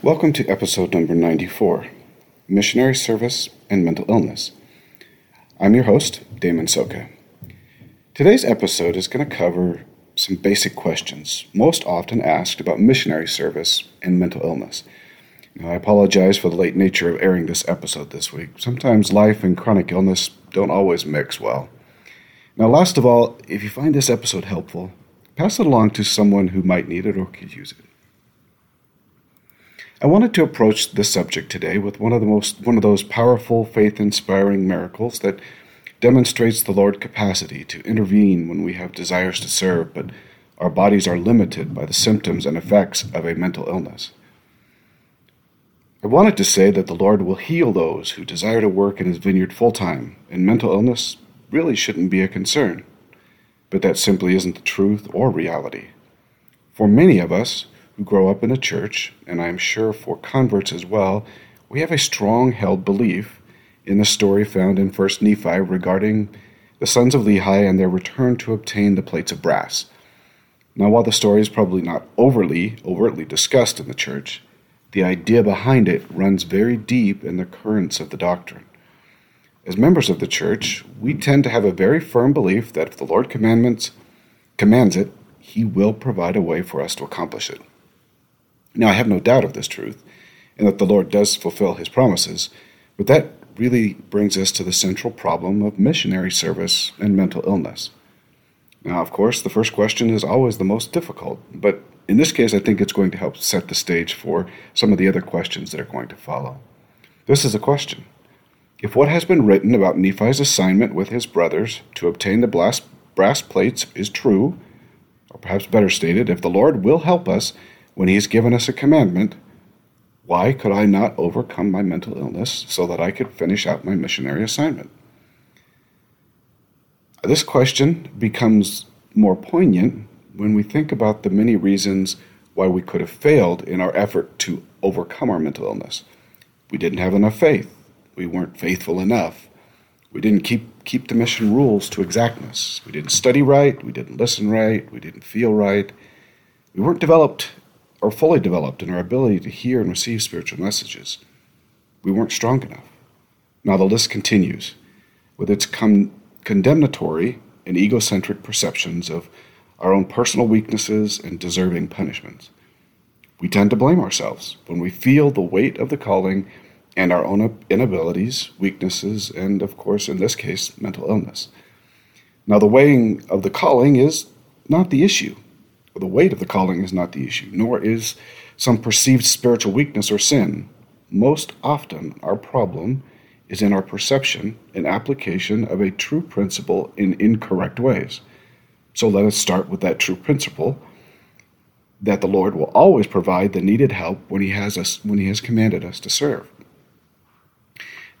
Welcome to episode number 94 Missionary Service and Mental Illness. I'm your host, Damon Soka. Today's episode is going to cover some basic questions most often asked about missionary service and mental illness. Now, I apologize for the late nature of airing this episode this week. Sometimes life and chronic illness don't always mix well. Now, last of all, if you find this episode helpful, pass it along to someone who might need it or could use it. I wanted to approach this subject today with one of the most one of those powerful faith-inspiring miracles that demonstrates the Lord's capacity to intervene when we have desires to serve, but our bodies are limited by the symptoms and effects of a mental illness. I wanted to say that the Lord will heal those who desire to work in His vineyard full time, and mental illness really shouldn't be a concern. But that simply isn't the truth or reality. For many of us, who grow up in a church, and I am sure for converts as well, we have a strong held belief in the story found in 1 Nephi regarding the sons of Lehi and their return to obtain the plates of brass. Now, while the story is probably not overly overtly discussed in the church, the idea behind it runs very deep in the currents of the doctrine. As members of the church, we tend to have a very firm belief that if the Lord commandments commands it, he will provide a way for us to accomplish it. Now, I have no doubt of this truth, and that the Lord does fulfill his promises, but that really brings us to the central problem of missionary service and mental illness. Now, of course, the first question is always the most difficult, but in this case, I think it's going to help set the stage for some of the other questions that are going to follow. This is a question If what has been written about Nephi's assignment with his brothers to obtain the brass plates is true, or perhaps better stated, if the Lord will help us when He has given us a commandment, why could I not overcome my mental illness so that I could finish out my missionary assignment? This question becomes more poignant when we think about the many reasons why we could have failed in our effort to overcome our mental illness. We didn't have enough faith. We weren't faithful enough. We didn't keep, keep the mission rules to exactness. We didn't study right. We didn't listen right. We didn't feel right. We weren't developed or fully developed in our ability to hear and receive spiritual messages. We weren't strong enough. Now the list continues with its con- condemnatory and egocentric perceptions of our own personal weaknesses and deserving punishments. We tend to blame ourselves when we feel the weight of the calling and our own inabilities, weaknesses, and, of course, in this case, mental illness. Now, the weighing of the calling is not the issue the weight of the calling is not the issue, nor is some perceived spiritual weakness or sin. Most often, our problem is in our perception and application of a true principle in incorrect ways. So let us start with that true principle that the Lord will always provide the needed help when he has us when he has commanded us to serve.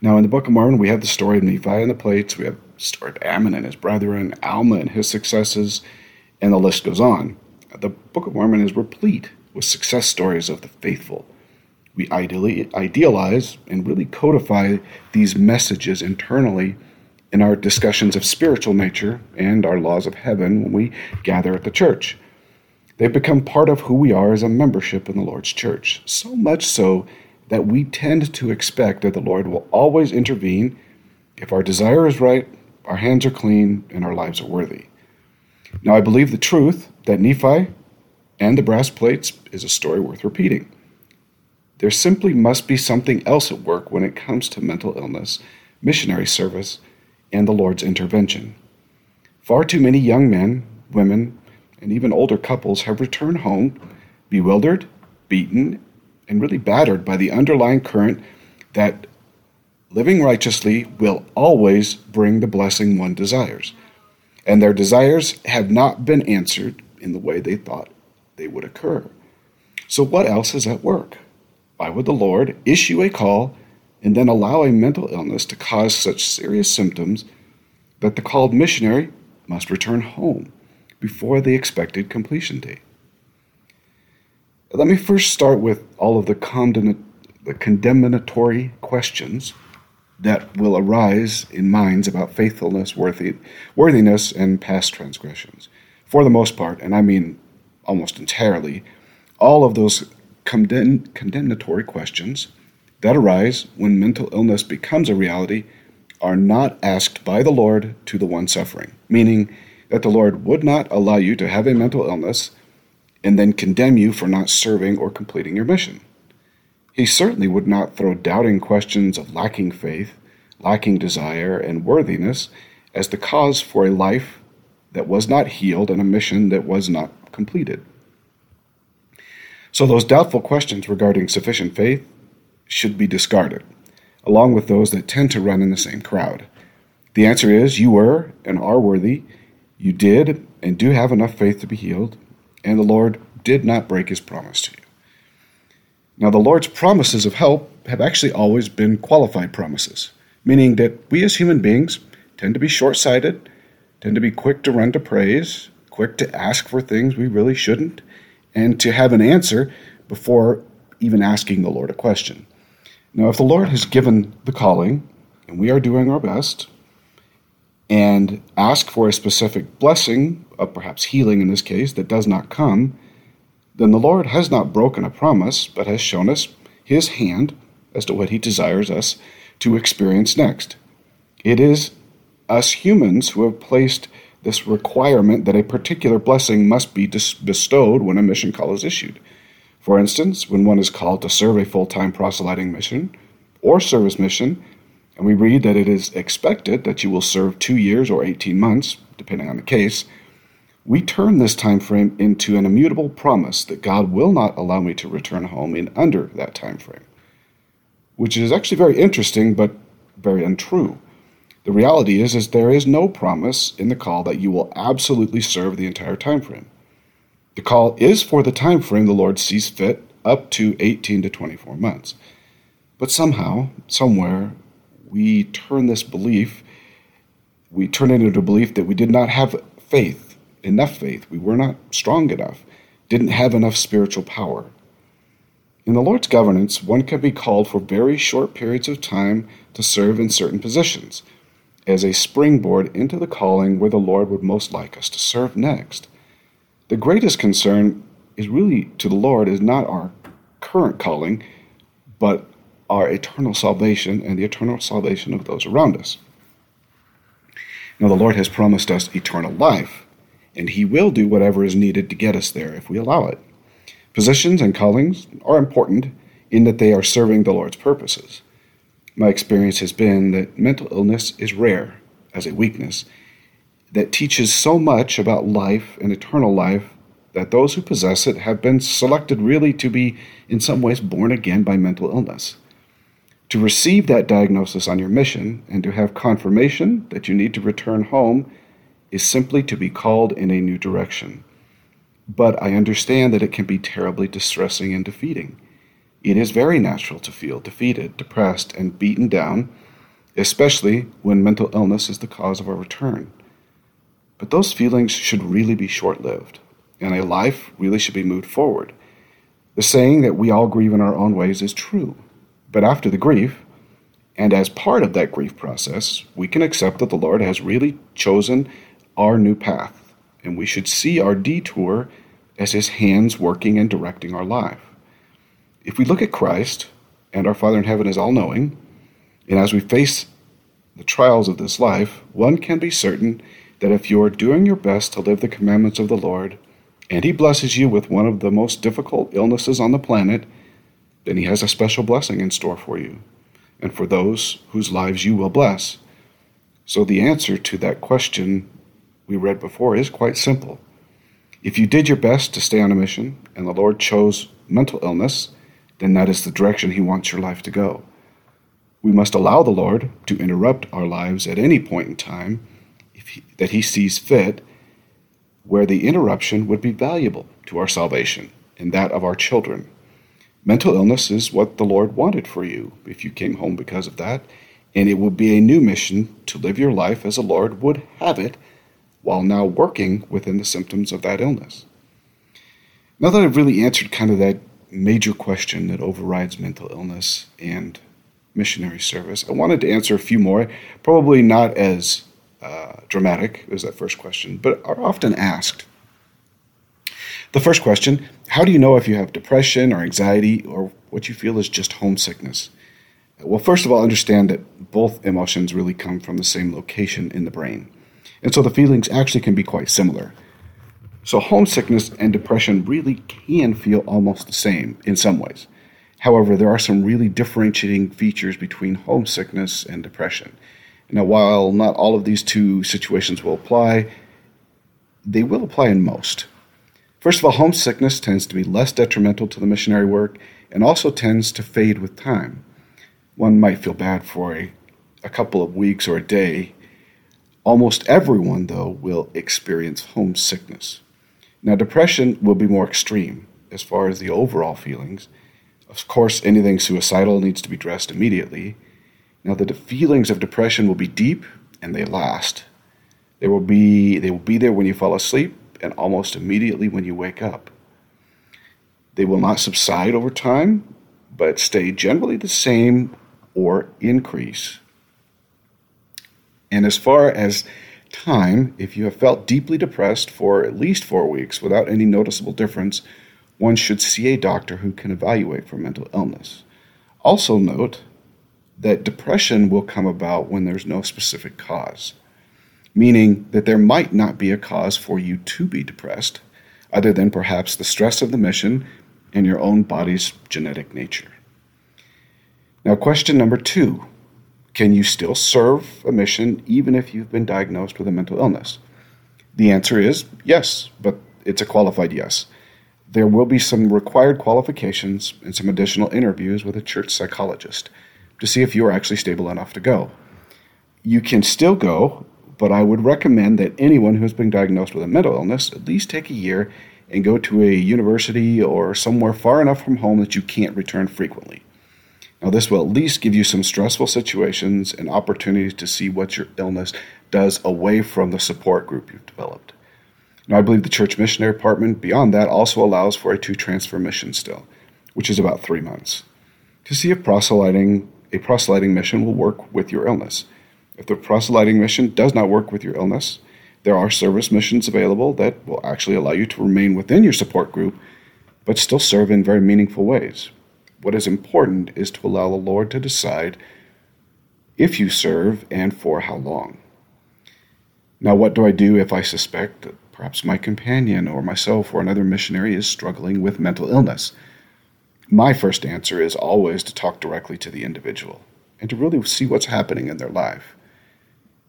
Now in the Book of Mormon we have the story of Nephi and the plates, we have the story of Ammon and his brethren, Alma and his successes, and the list goes on. The Book of Mormon is replete with success stories of the faithful. We ideally idealize and really codify these messages internally in our discussions of spiritual nature and our laws of heaven when we gather at the church. They've become part of who we are as a membership in the Lord's church, so much so that we tend to expect that the Lord will always intervene if our desire is right, our hands are clean, and our lives are worthy. Now, I believe the truth that Nephi and the brass plates is a story worth repeating. There simply must be something else at work when it comes to mental illness, missionary service, and the Lord's intervention. Far too many young men, women, and even older couples have returned home bewildered, beaten, and really battered by the underlying current that living righteously will always bring the blessing one desires and their desires have not been answered in the way they thought they would occur. So, what else is at work? Why would the Lord issue a call and then allow a mental illness to cause such serious symptoms that the called missionary must return home before the expected completion date? Let me first start with all of the, condemnatory questions that will arise in minds about faithfulness, worthy, worthiness, and past transgressions. For the most part, and I mean almost entirely, all of those condemn- condemnatory questions that arise when mental illness becomes a reality are not asked by the Lord to the one suffering, meaning that the Lord would not allow you to have a mental illness and then condemn you for not serving or completing your mission. He certainly would not throw doubting questions of lacking faith, lacking desire, and worthiness as the cause for a life that was not healed and a mission that was not completed. So, those doubtful questions regarding sufficient faith should be discarded, along with those that tend to run in the same crowd. The answer is you were and are worthy, you did and do have enough faith to be healed, and the Lord did not break his promise to you. Now, the Lord's promises of help have actually always been qualified promises, meaning that we as human beings tend to be short sighted, tend to be quick to run to praise, quick to ask for things we really shouldn't, and to have an answer before even asking the Lord a question. Now, if the Lord has given the calling, and we are doing our best, and ask for a specific blessing, of perhaps healing in this case, that does not come, then the Lord has not broken a promise, but has shown us His hand as to what He desires us to experience next. It is us humans who have placed this requirement that a particular blessing must be bestowed when a mission call is issued. For instance, when one is called to serve a full time proselyting mission or service mission, and we read that it is expected that you will serve two years or 18 months, depending on the case, we turn this time frame into an immutable promise that God will not allow me to return home in under that time frame, which is actually very interesting but very untrue. The reality is, is there is no promise in the call that you will absolutely serve the entire time frame. The call is for the time frame the Lord sees fit, up to 18 to 24 months. But somehow, somewhere, we turn this belief, we turn it into a belief that we did not have faith, enough faith. We were not strong enough, didn't have enough spiritual power. In the Lord's governance, one can be called for very short periods of time to serve in certain positions as a springboard into the calling where the Lord would most like us to serve next. The greatest concern is really to the Lord is not our current calling, but our eternal salvation and the eternal salvation of those around us. Now, the Lord has promised us eternal life, and He will do whatever is needed to get us there if we allow it. Positions and callings are important in that they are serving the Lord's purposes my experience has been that mental illness is rare as a weakness that teaches so much about life and eternal life that those who possess it have been selected really to be, in some ways, born again by mental illness. To receive that diagnosis on your mission and to have confirmation that you need to return home is simply to be called in a new direction. But I understand that it can be terribly distressing and defeating. It is very natural to feel defeated, depressed, and beaten down, especially when mental illness is the cause of our return. But those feelings should really be short lived, and a life really should be moved forward. The saying that we all grieve in our own ways is true, but after the grief, and as part of that grief process, we can accept that the Lord has really chosen our new path, and we should see our detour as His hands working and directing our life. If we look at Christ, and our Father in heaven is all knowing, and as we face the trials of this life, one can be certain that if you are doing your best to live the commandments of the Lord, and He blesses you with one of the most difficult illnesses on the planet, then He has a special blessing in store for you, and for those whose lives you will bless. So the answer to that question we read before is quite simple. If you did your best to stay on a mission, and the Lord chose mental illness, then that is the direction He wants your life to go. We must allow the Lord to interrupt our lives at any point in time he, that He sees fit, where the interruption would be valuable to our salvation and that of our children. Mental illness is what the Lord wanted for you if you came home because of that, and it will be a new mission to live your life as the Lord would have it while now working within the symptoms of that illness. Now that I've really answered kind of that major question that overrides mental illness and missionary service. I wanted to answer a few more, probably not as uh, dramatic as that first question, but are often asked. The first question How do you know if you have depression or anxiety or what you feel is just homesickness? Well, first of all, understand that both emotions really come from the same location in the brain. And so the feelings actually can be quite similar. So, homesickness and depression really can feel almost the same in some ways. However, there are some really differentiating features between homesickness and depression. Now, while not all of these two situations will apply, they will apply in most. First of all, homesickness tends to be less detrimental to the missionary work and also tends to fade with time. One might feel bad for a, a couple of weeks or a day. Almost everyone, though, will experience homesickness. Now, depression will be more extreme as far as the overall feelings. Of course, anything suicidal needs to be addressed immediately. Now, the feelings of depression will be deep and they last. They will be they will be there when you fall asleep and almost immediately when you wake up. They will not subside over time, but stay generally the same or increase. And as far as time, if you have felt deeply depressed for at least four weeks without any noticeable difference, one should see a doctor who can evaluate for mental illness. Also, note that depression will come about when there's no specific cause, meaning that there might not be a cause for you to be depressed, other than perhaps the stress of the mission and your own body's genetic nature. Now, question number two can you still serve a mission even if you've been diagnosed with a mental illness? The answer is yes, but it's a qualified yes. There will be some required qualifications and some additional interviews with a church psychologist to see if you are actually stable enough to go. You can still go, but I would recommend that anyone who has been diagnosed with a mental illness at least take a year and go to a university or somewhere far enough from home that you can't return frequently. Now, this will at least give you some stressful situations and opportunities to see what your illness does away from the support group you've developed. Now, I believe the church missionary department, beyond that, also allows for a two transfer mission still, which is about three months, to see if proselyting, a proselyting mission will work with your illness. If the proselyting mission does not work with your illness, there are service missions available that will actually allow you to remain within your support group, but still serve in very meaningful ways. What is important is to allow the Lord to decide if you serve and for how long. Now, what do I do if I suspect that perhaps my companion or myself or another missionary is struggling with mental illness? My first answer is always to talk directly to the individual and to really see what's happening in their life.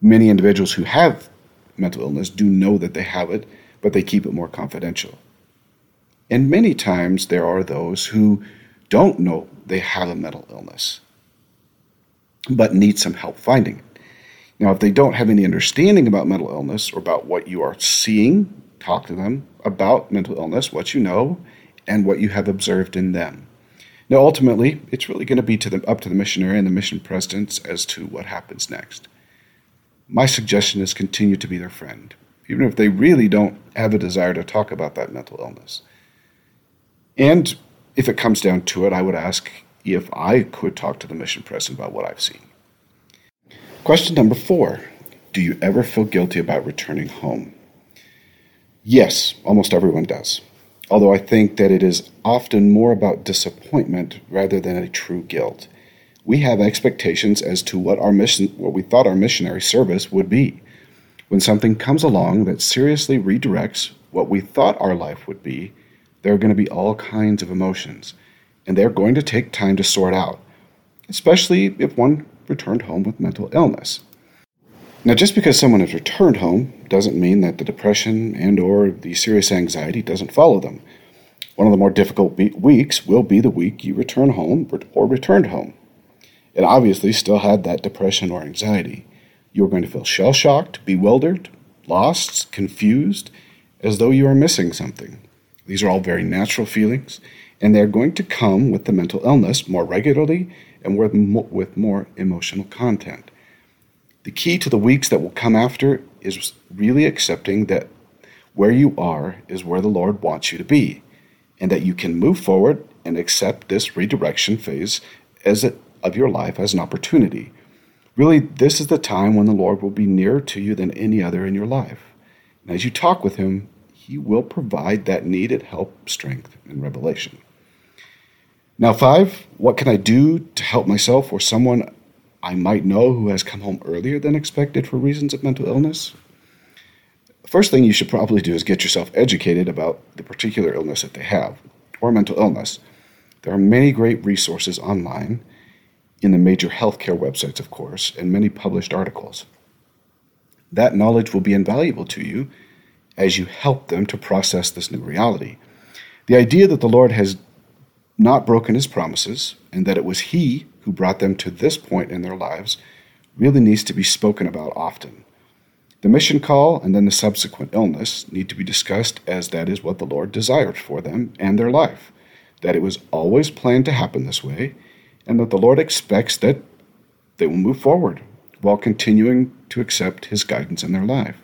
Many individuals who have mental illness do know that they have it, but they keep it more confidential. And many times there are those who don't know they have a mental illness, but need some help finding it. Now, if they don't have any understanding about mental illness or about what you are seeing, talk to them about mental illness, what you know, and what you have observed in them. Now, ultimately, it's really going to be to the, up to the missionary and the mission presidents as to what happens next. My suggestion is continue to be their friend, even if they really don't have a desire to talk about that mental illness. And if it comes down to it, I would ask if I could talk to the mission president about what I've seen. Question number four Do you ever feel guilty about returning home? Yes, almost everyone does. Although I think that it is often more about disappointment rather than a true guilt. We have expectations as to what our mission what we thought our missionary service would be. When something comes along that seriously redirects what we thought our life would be, there are going to be all kinds of emotions, and they're going to take time to sort out, especially if one returned home with mental illness. Now, just because someone has returned home doesn't mean that the depression and or the serious anxiety doesn't follow them. One of the more difficult weeks will be the week you return home or returned home. And obviously still had that depression or anxiety. You are going to feel shell shocked, bewildered, lost, confused, as though you are missing something. These are all very natural feelings, and they're going to come with the mental illness more regularly and with more emotional content. The key to the weeks that will come after is really accepting that where you are is where the Lord wants you to be, and that you can move forward and accept this redirection phase as of your life as an opportunity. Really, this is the time when the Lord will be nearer to you than any other in your life. And as you talk with Him, He will provide that needed help, strength, and revelation. Now, five, what can I do to help myself or someone I might know who has come home earlier than expected for reasons of mental illness? First thing you should probably do is get yourself educated about the particular illness that they have or mental illness. There are many great resources online in the major healthcare websites, of course, and many published articles. That knowledge will be invaluable to you as you help them to process this new reality. The idea that the Lord has not broken his promises and that it was he who brought them to this point in their lives really needs to be spoken about often. The mission call and then the subsequent illness need to be discussed as that is what the Lord desired for them and their life, that it was always planned to happen this way, and that the Lord expects that they will move forward while continuing to accept His guidance in their life.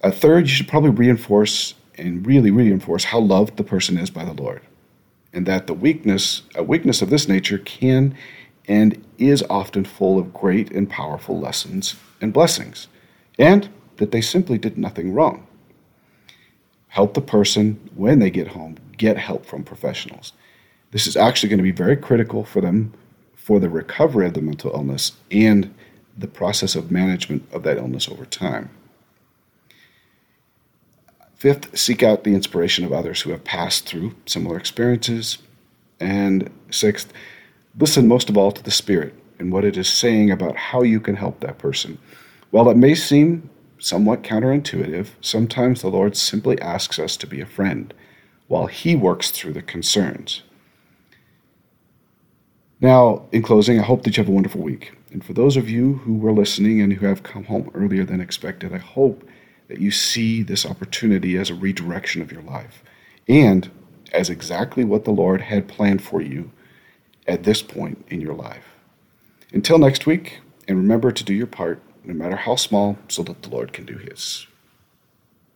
A third, you should probably reinforce and really reinforce how loved the person is by the Lord, and that the weakness, a weakness of this nature, can and is often full of great and powerful lessons and blessings, and that they simply did nothing wrong. Help the person when they get home get help from professionals. This is actually going to be very critical for them for the recovery of the mental illness and the process of management of that illness over time. Fifth, seek out the inspiration of others who have passed through similar experiences. And sixth, listen most of all to the Spirit and what it is saying about how you can help that person. While it may seem somewhat counterintuitive, sometimes the Lord simply asks us to be a friend while He works through the concerns. Now, in closing, I hope that you have a wonderful week. And for those of you who were listening and who have come home earlier than expected, I hope that you see this opportunity as a redirection of your life and as exactly what the Lord had planned for you at this point in your life. Until next week, and remember to do your part, no matter how small, so that the Lord can do his.